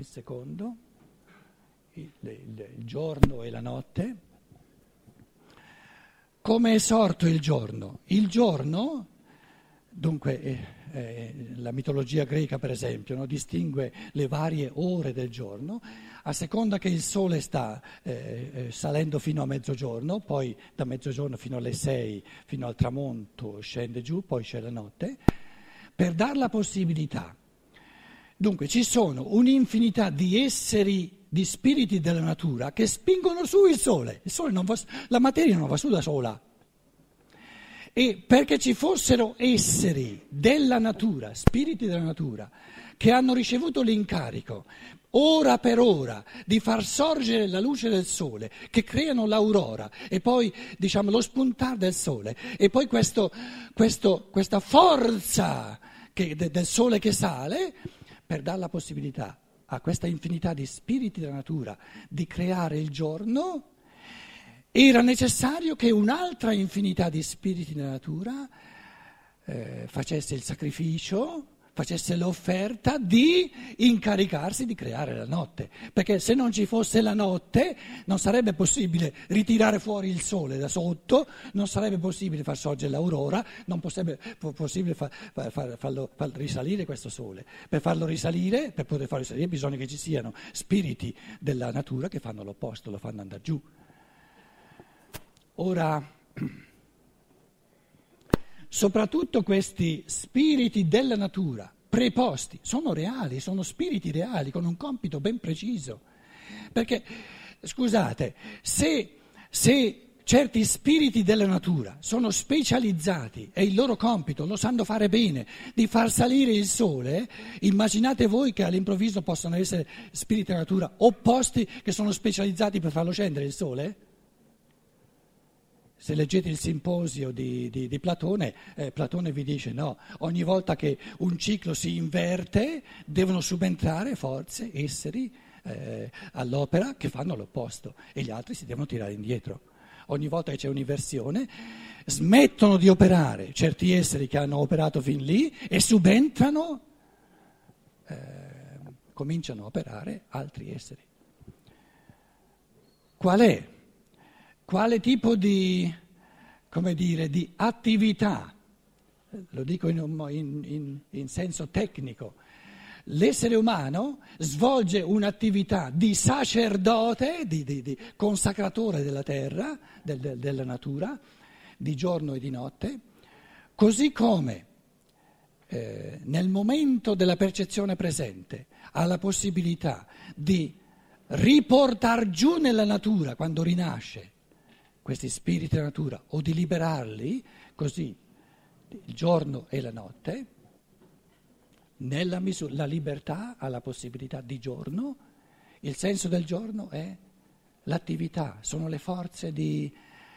il secondo, il, il, il giorno e la notte. Come è sorto il giorno? Il giorno, dunque eh, eh, la mitologia greca per esempio no, distingue le varie ore del giorno, a seconda che il sole sta eh, eh, salendo fino a mezzogiorno, poi da mezzogiorno fino alle sei, fino al tramonto scende giù, poi c'è la notte, per dar la possibilità. Dunque ci sono un'infinità di esseri di spiriti della natura che spingono su il sole. Il sole va, la materia non va su da sola. E perché ci fossero esseri della natura, spiriti della natura, che hanno ricevuto l'incarico, ora per ora, di far sorgere la luce del sole, che creano l'aurora e poi diciamo, lo spuntare del sole, e poi questo, questo, questa forza che, del sole che sale, per dare la possibilità a questa infinità di spiriti della natura di creare il giorno, era necessario che un'altra infinità di spiriti della natura eh, facesse il sacrificio, facesse l'offerta di incaricarsi di creare la notte, perché se non ci fosse la notte non sarebbe possibile ritirare fuori il sole da sotto, non sarebbe possibile far sorgere l'aurora, non sarebbe possibile far, far, farlo, far risalire questo sole. Per farlo risalire, per poter farlo risalire, bisogna che ci siano spiriti della natura che fanno l'opposto, lo fanno andare giù. Ora soprattutto questi spiriti della natura preposti sono reali, sono spiriti reali con un compito ben preciso. Perché, scusate, se, se certi spiriti della natura sono specializzati e il loro compito lo sanno fare bene di far salire il sole, immaginate voi che all'improvviso possano essere spiriti della natura opposti che sono specializzati per farlo scendere il sole? Se leggete il simposio di, di, di Platone, eh, Platone vi dice no, ogni volta che un ciclo si inverte devono subentrare forze, esseri eh, all'opera che fanno l'opposto e gli altri si devono tirare indietro. Ogni volta che c'è un'inversione smettono di operare certi esseri che hanno operato fin lì e subentrano, eh, cominciano a operare altri esseri. Qual è? Quale tipo di, dire, di attività, lo dico in, in, in, in, senso tecnico, l'essere umano svolge un'attività di sacerdote, di, di, di consacratore della terra, del, del, della natura, di giorno e di notte, così come eh, nel momento della percezione presente ha la possibilità di riportare giù nella natura quando rinasce questi spiriti della natura o di liberarli così il giorno e la notte, nella misura, la libertà ha la possibilità di giorno, il senso del giorno è l'attività, sono le forze di,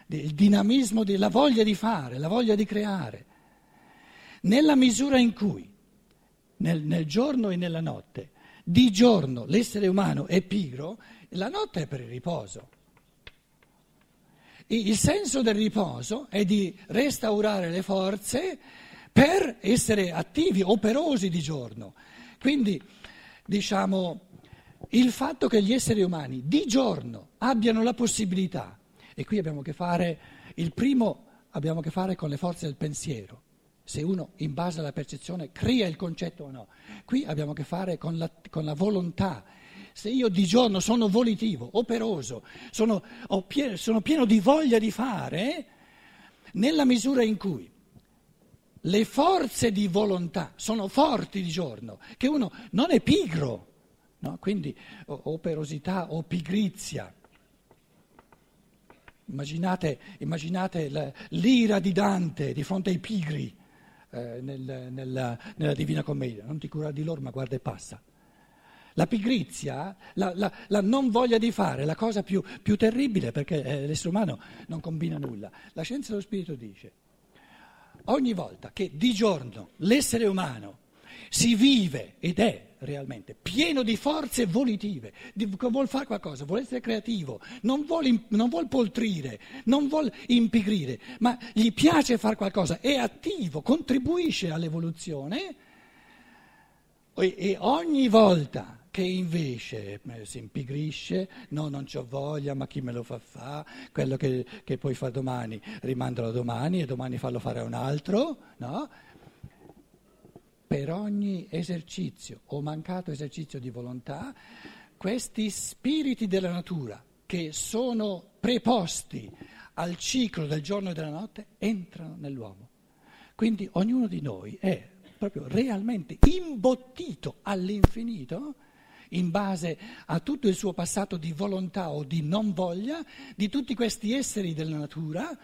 di, il dinamismo, di, la voglia di fare, la voglia di creare. Nella misura in cui nel, nel giorno e nella notte, di giorno l'essere umano è pigro, la notte è per il riposo. Il senso del riposo è di restaurare le forze per essere attivi, operosi di giorno. Quindi, diciamo, il fatto che gli esseri umani di giorno abbiano la possibilità, e qui abbiamo a che fare, il primo abbiamo a che fare con le forze del pensiero, se uno in base alla percezione crea il concetto o no, qui abbiamo a che fare con la, con la volontà se io di giorno sono volitivo, operoso, sono, pieno, sono pieno di voglia di fare, nella misura in cui le forze di volontà sono forti di giorno, che uno non è pigro, no? quindi operosità o pigrizia. Immaginate, immaginate l'ira di Dante di fronte ai pigri eh, nel, nella, nella Divina Commedia, non ti curare di loro ma guarda e passa. La pigrizia, la, la, la, non voglia di fare, la cosa più, più terribile perché eh, l'essere umano non combina nulla. La scienza dello spirito dice, ogni volta che di giorno l'essere umano si vive ed è realmente pieno di forze volitive, di, vuol fare qualcosa, vuole essere creativo, non vuole, non vuol poltrire, non vuole impigrire, ma gli piace fare qualcosa, è attivo, contribuisce all'evoluzione e, e ogni volta che invece eh, si impigrisce, no non ho voglia, ma chi me lo fa fa, quello che, che poi fa domani rimandalo domani e domani fallo fare a un altro, no? Per ogni esercizio o mancato esercizio di volontà, questi spiriti della natura che sono preposti al ciclo del giorno e della notte entrano nell'uomo. Quindi ognuno di noi è proprio realmente imbottito all'infinito in base a tutto il suo passato di volontà o di non voglia, di tutti questi esseri della natura,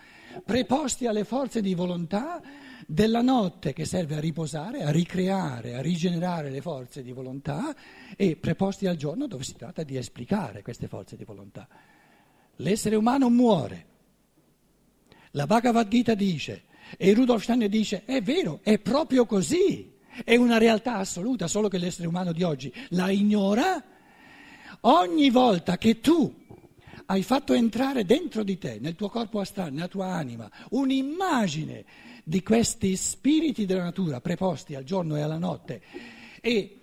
preposti alle forze di volontà della notte che serve a riposare, a ricreare, a rigenerare le forze di volontà e preposti al giorno dove si tratta di esplicare queste forze di volontà. L'essere umano muore. La Bhagavad Gita dice, e Rudolf Steiner dice, è vero, è proprio così. È una realtà assoluta, solo che l'essere umano di oggi la ignora. Ogni volta che tu hai fatto entrare dentro di te, nel tuo corpo astrale, nella tua anima, un'immagine di questi spiriti della natura preposti al giorno e alla notte e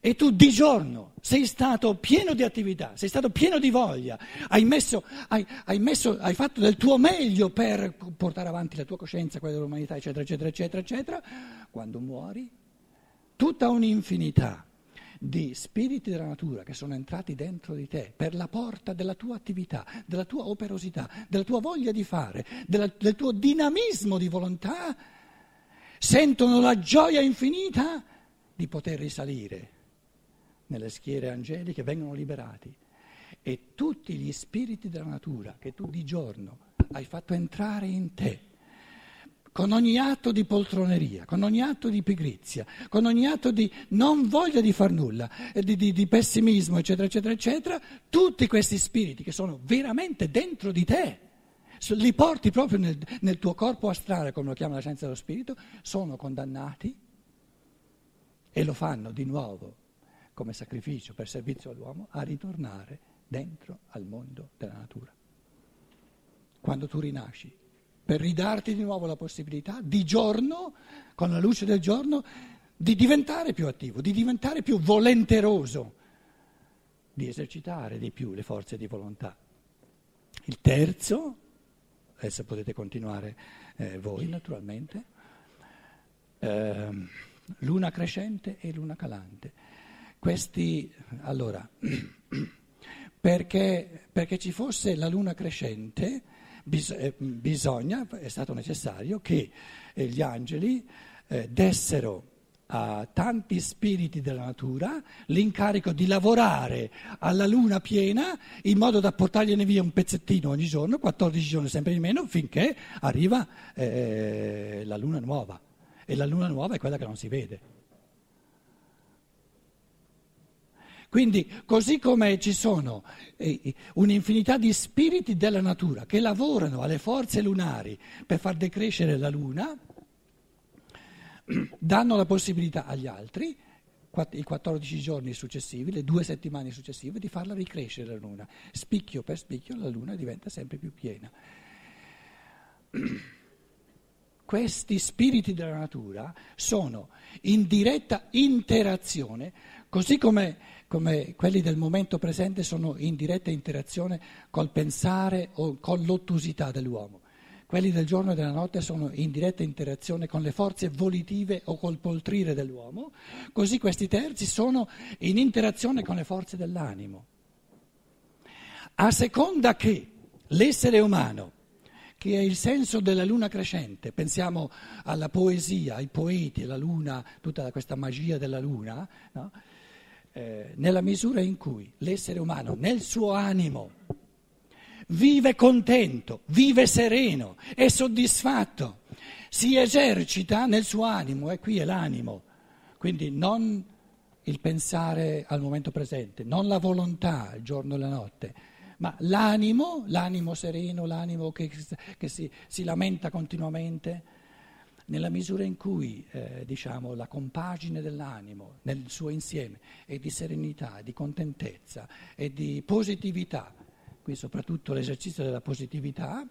e tu di giorno sei stato pieno di attività, sei stato pieno di voglia, hai, messo, hai, hai, messo, hai, fatto del tuo meglio per portare avanti la tua coscienza, quella dell'umanità, eccetera, eccetera, eccetera, eccetera, quando muori tutta un'infinità di spiriti della natura che sono entrati dentro di te per la porta della tua attività, della tua operosità, della tua voglia di fare, della, del tuo dinamismo di volontà, sentono la gioia infinita di poter risalire nelle schiere angeliche, vengono liberati. E tutti gli spiriti della natura che tu di giorno hai fatto entrare in te, con ogni atto di poltroneria, con ogni atto di pigrizia, con ogni atto di non voglia di far nulla, di, di, di pessimismo, eccetera, eccetera, eccetera, tutti questi spiriti che sono veramente dentro di te, li porti proprio nel, nel tuo corpo astrale, come lo chiama la scienza dello spirito, sono condannati e lo fanno di nuovo come sacrificio per servizio all'uomo a ritornare dentro al mondo della natura. Quando tu rinasci per ridarti di nuovo la possibilità di giorno, con la luce del giorno, di diventare più attivo, di diventare più volenteroso, di esercitare di più le forze di volontà. Il terzo, adesso potete continuare eh, voi naturalmente, eh, luna crescente e luna calante. Questi, allora, perché, perché ci fosse la luna crescente, bis, eh, bisogna, è stato necessario che eh, gli angeli eh, dessero a tanti spiriti della natura l'incarico di lavorare alla luna piena in modo da portargliene via un pezzettino ogni giorno, 14 giorni sempre di meno, finché arriva eh, la luna nuova. E la luna nuova è quella che non si vede. Quindi, così come ci sono eh, un'infinità di spiriti della natura che lavorano alle forze lunari per far decrescere la Luna, danno la possibilità agli altri, i 14 giorni successivi, le due settimane successive, di farla ricrescere la Luna. Spicchio per spicchio la Luna diventa sempre più piena. Questi spiriti della natura sono in diretta interazione, così come come quelli del momento presente sono in diretta interazione col pensare o con l'ottusità dell'uomo. Quelli del giorno e della notte sono in diretta interazione con le forze volitive o col poltrire dell'uomo, così questi terzi sono in interazione con le forze dell'animo. A seconda che l'essere umano, che è il senso della luna crescente, pensiamo alla poesia, ai poeti, alla luna, tutta questa magia della luna, no? Eh, nella misura in cui l'essere umano nel suo animo vive contento, vive sereno, è soddisfatto, si esercita nel suo animo, e qui è l'animo, quindi non il pensare al momento presente, non la volontà il giorno e la notte, ma l'animo, l'animo sereno, l'animo che, che si, si lamenta continuamente nella misura in cui eh, diciamo, la compagine dell'animo nel suo insieme è di serenità, di contentezza e di positività, qui soprattutto l'esercizio della positività,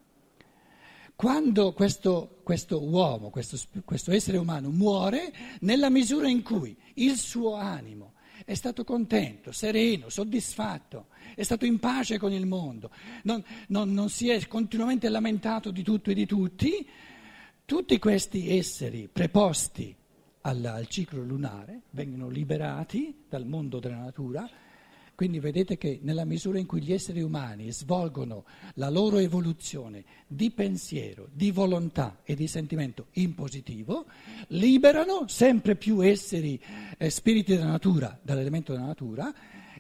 quando questo, questo uomo, questo, questo essere umano muore, nella misura in cui il suo animo è stato contento, sereno, soddisfatto, è stato in pace con il mondo, non, non, non si è continuamente lamentato di tutto e di tutti, tutti questi esseri preposti al, al ciclo lunare vengono liberati dal mondo della natura quindi vedete che nella misura in cui gli esseri umani svolgono la loro evoluzione di pensiero, di volontà e di sentimento in positivo, liberano sempre più esseri, eh, spiriti della natura, dall'elemento della natura,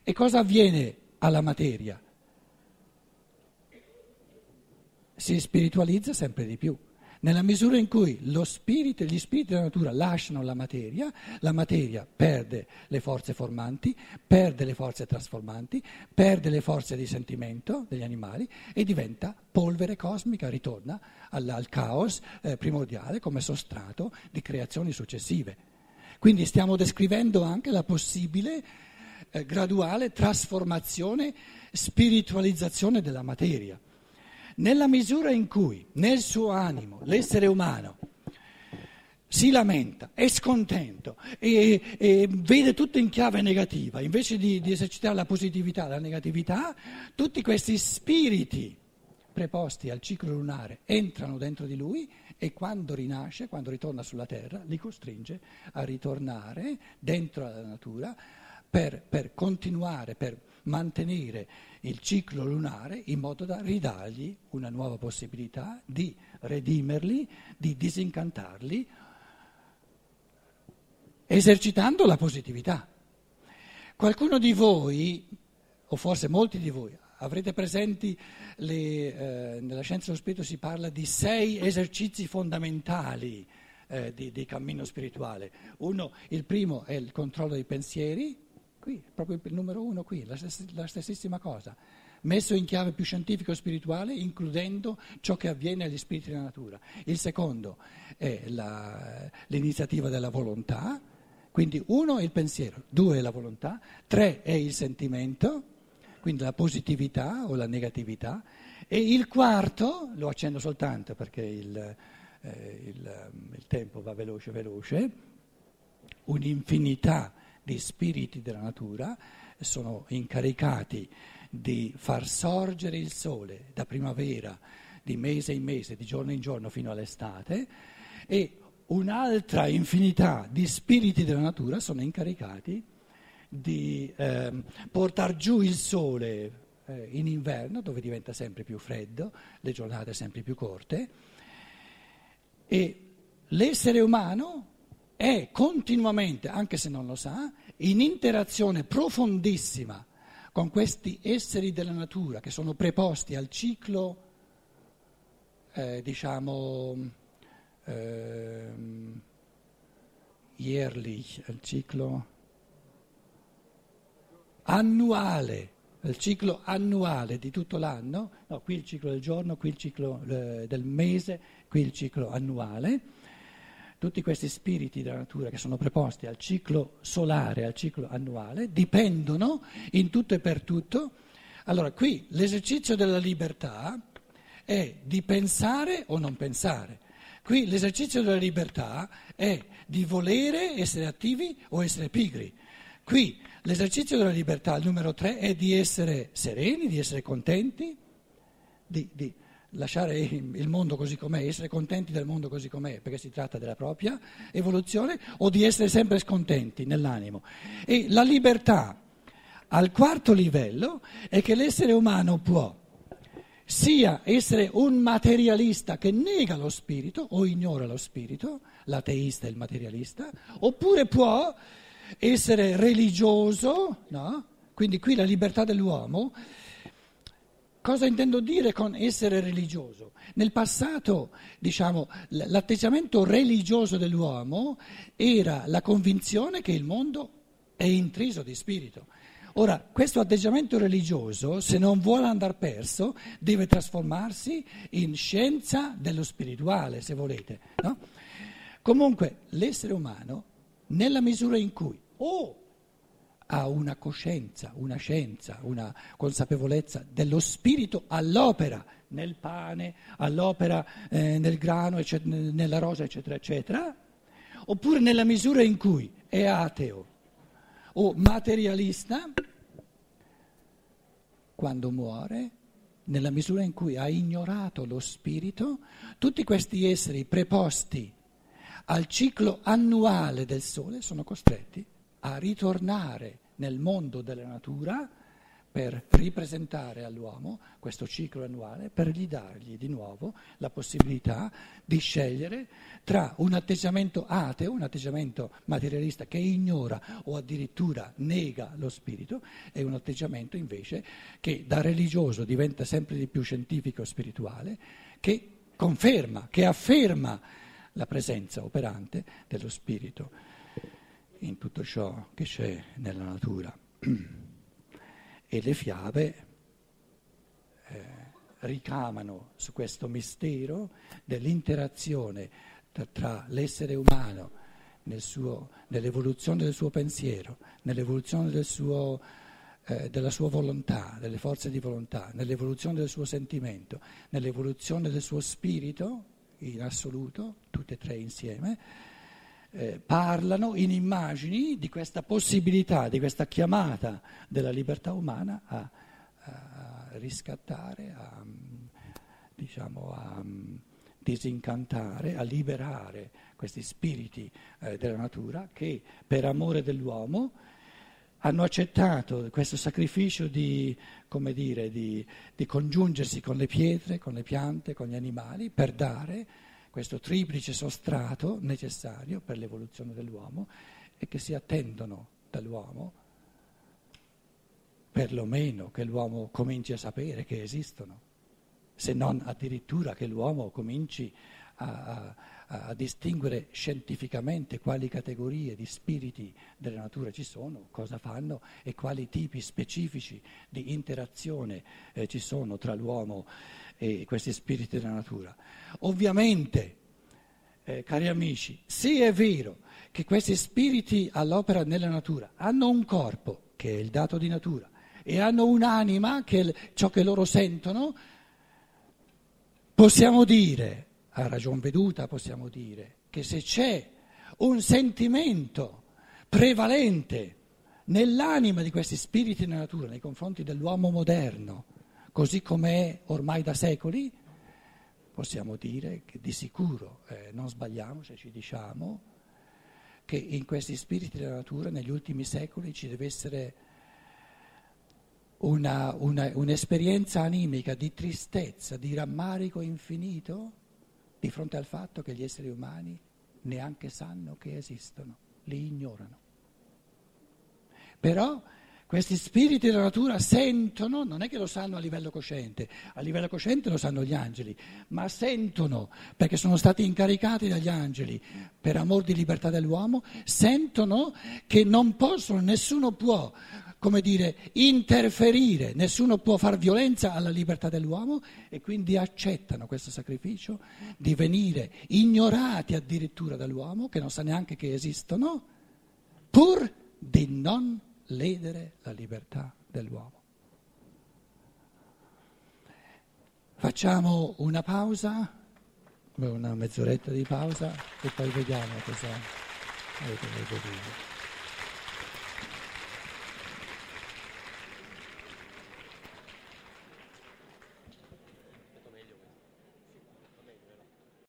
e cosa avviene alla materia? Si spiritualizza sempre di più. Nella misura in cui lo spirito e gli spiriti della natura lasciano la materia, la materia perde le forze formanti, perde le forze trasformanti, perde le forze di sentimento degli animali e diventa polvere cosmica, ritorna al, al caos eh, primordiale come sostrato di creazioni successive. Quindi stiamo descrivendo anche la possibile eh, graduale trasformazione, spiritualizzazione della materia. Nella misura in cui nel suo animo l'essere umano si lamenta, è scontento e, e, vede tutto in chiave negativa, invece di, di esercitare la positività, la negatività, tutti questi spiriti preposti al ciclo lunare entrano dentro di lui e quando rinasce, quando ritorna sulla terra, li costringe a ritornare dentro la natura per, per continuare, per mantenere il ciclo lunare in modo da ridargli una nuova possibilità di redimerli, di disincantarli, esercitando la positività. Qualcuno di voi, o forse molti di voi, avrete presenti, le, eh, nella scienza dello spirito si parla di sei esercizi fondamentali eh, di, di cammino spirituale. Uno, il primo è il controllo dei pensieri, qui, proprio il numero uno qui, la, stessa, la stessissima cosa, messo in chiave più scientifico-spirituale, includendo ciò che avviene agli spiriti della natura. Il secondo è la, l'iniziativa della volontà, quindi uno è il pensiero, due è la volontà, tre è il sentimento, quindi la positività o la negatività, e il quarto, lo accendo soltanto perché il, eh, il, il tempo va veloce veloce, un'infinità di spiriti della natura sono incaricati di far sorgere il sole da primavera, di mese in mese, di giorno in giorno fino all'estate e un'altra infinità di spiriti della natura sono incaricati di eh, portare giù il sole eh, in inverno dove diventa sempre più freddo, le giornate sempre più corte e l'essere umano è continuamente, anche se non lo sa, in interazione profondissima con questi esseri della natura che sono preposti al ciclo, eh, diciamo, eh, yearly, al ciclo annuale, il ciclo annuale di tutto l'anno, no, qui il ciclo del giorno, qui il ciclo eh, del mese, qui il ciclo annuale tutti questi spiriti della natura che sono preposti al ciclo solare, al ciclo annuale, dipendono in tutto e per tutto. Allora, qui l'esercizio della libertà è di pensare o non pensare. Qui l'esercizio della libertà è di volere essere attivi o essere pigri. Qui l'esercizio della libertà, il numero tre, è di essere sereni, di essere contenti, di, di lasciare il mondo così com'è, essere contenti del mondo così com'è, perché si tratta della propria evoluzione, o di essere sempre scontenti nell'animo. E la libertà al quarto livello è che l'essere umano può sia essere un materialista che nega lo spirito o ignora lo spirito, l'ateista e il materialista, oppure può essere religioso, no? quindi qui la libertà dell'uomo Cosa intendo dire con essere religioso? Nel passato, diciamo, l'atteggiamento religioso dell'uomo era la convinzione che il mondo è intriso di spirito. Ora, questo atteggiamento religioso, se non vuole andare perso, deve trasformarsi in scienza dello spirituale, se volete. No? Comunque, l'essere umano, nella misura in cui o ha una coscienza, una scienza, una consapevolezza dello spirito all'opera nel pane, all'opera eh, nel grano, eccetera, nella rosa, eccetera, eccetera, oppure nella misura in cui è ateo o materialista, quando muore, nella misura in cui ha ignorato lo spirito, tutti questi esseri preposti al ciclo annuale del Sole sono costretti a ritornare nel mondo della natura per ripresentare all'uomo questo ciclo annuale, per gli dargli di nuovo la possibilità di scegliere tra un atteggiamento ateo, un atteggiamento materialista che ignora o addirittura nega lo spirito, e un atteggiamento invece che da religioso diventa sempre di più scientifico spirituale, che conferma, che afferma la presenza operante dello spirito in tutto ciò che c'è nella natura. e le fiabe eh, ricamano su questo mistero dell'interazione tra, tra l'essere umano nel suo, nell'evoluzione del suo pensiero, nell'evoluzione del suo, eh, della sua volontà, delle forze di volontà, nell'evoluzione del suo sentimento, nell'evoluzione del suo spirito in assoluto, tutte e tre insieme eh, parlano in immagini di questa possibilità, di questa chiamata della libertà umana a, a riscattare, a, diciamo, a disincantare, a liberare questi spiriti eh, della natura che per amore dell'uomo hanno accettato questo sacrificio di, dire, di, di congiungersi con le pietre, con le piante, con gli animali per dare questo triplice sostrato necessario per l'evoluzione dell'uomo e che si attendono dall'uomo, perlomeno che l'uomo cominci a sapere che esistono, se non addirittura che l'uomo cominci a, a, a, distinguere scientificamente quali categorie di spiriti della natura ci sono, cosa fanno e quali tipi specifici di interazione eh, ci sono tra l'uomo e questi spiriti della natura. Ovviamente, eh, cari amici, se è vero che questi spiriti all'opera nella natura hanno un corpo, che è il dato di natura, e hanno un'anima, che è ciò che loro sentono, possiamo dire, a ragion veduta possiamo dire, che se c'è un sentimento prevalente nell'anima di questi spiriti della natura nei confronti dell'uomo moderno, così com'è ormai da secoli, possiamo dire che di sicuro eh, non sbagliamo se ci diciamo che in questi spiriti della natura negli ultimi secoli ci deve essere una, una, un'esperienza animica di tristezza, di rammarico infinito di fronte al fatto che gli esseri umani neanche sanno che esistono, li ignorano. Però questi spiriti della natura sentono, non è che lo sanno a livello cosciente, a livello cosciente lo sanno gli angeli, ma sentono, perché sono stati incaricati dagli angeli per amor di libertà dell'uomo, sentono che non possono, nessuno può, come dire, interferire, nessuno può far violenza alla libertà dell'uomo e quindi accettano questo sacrificio di venire ignorati addirittura dall'uomo, che non sa neanche che esistono, pur di non ledere la libertà dell'uomo. Facciamo una pausa, una mezz'oretta di pausa e poi vediamo cosa avete dire.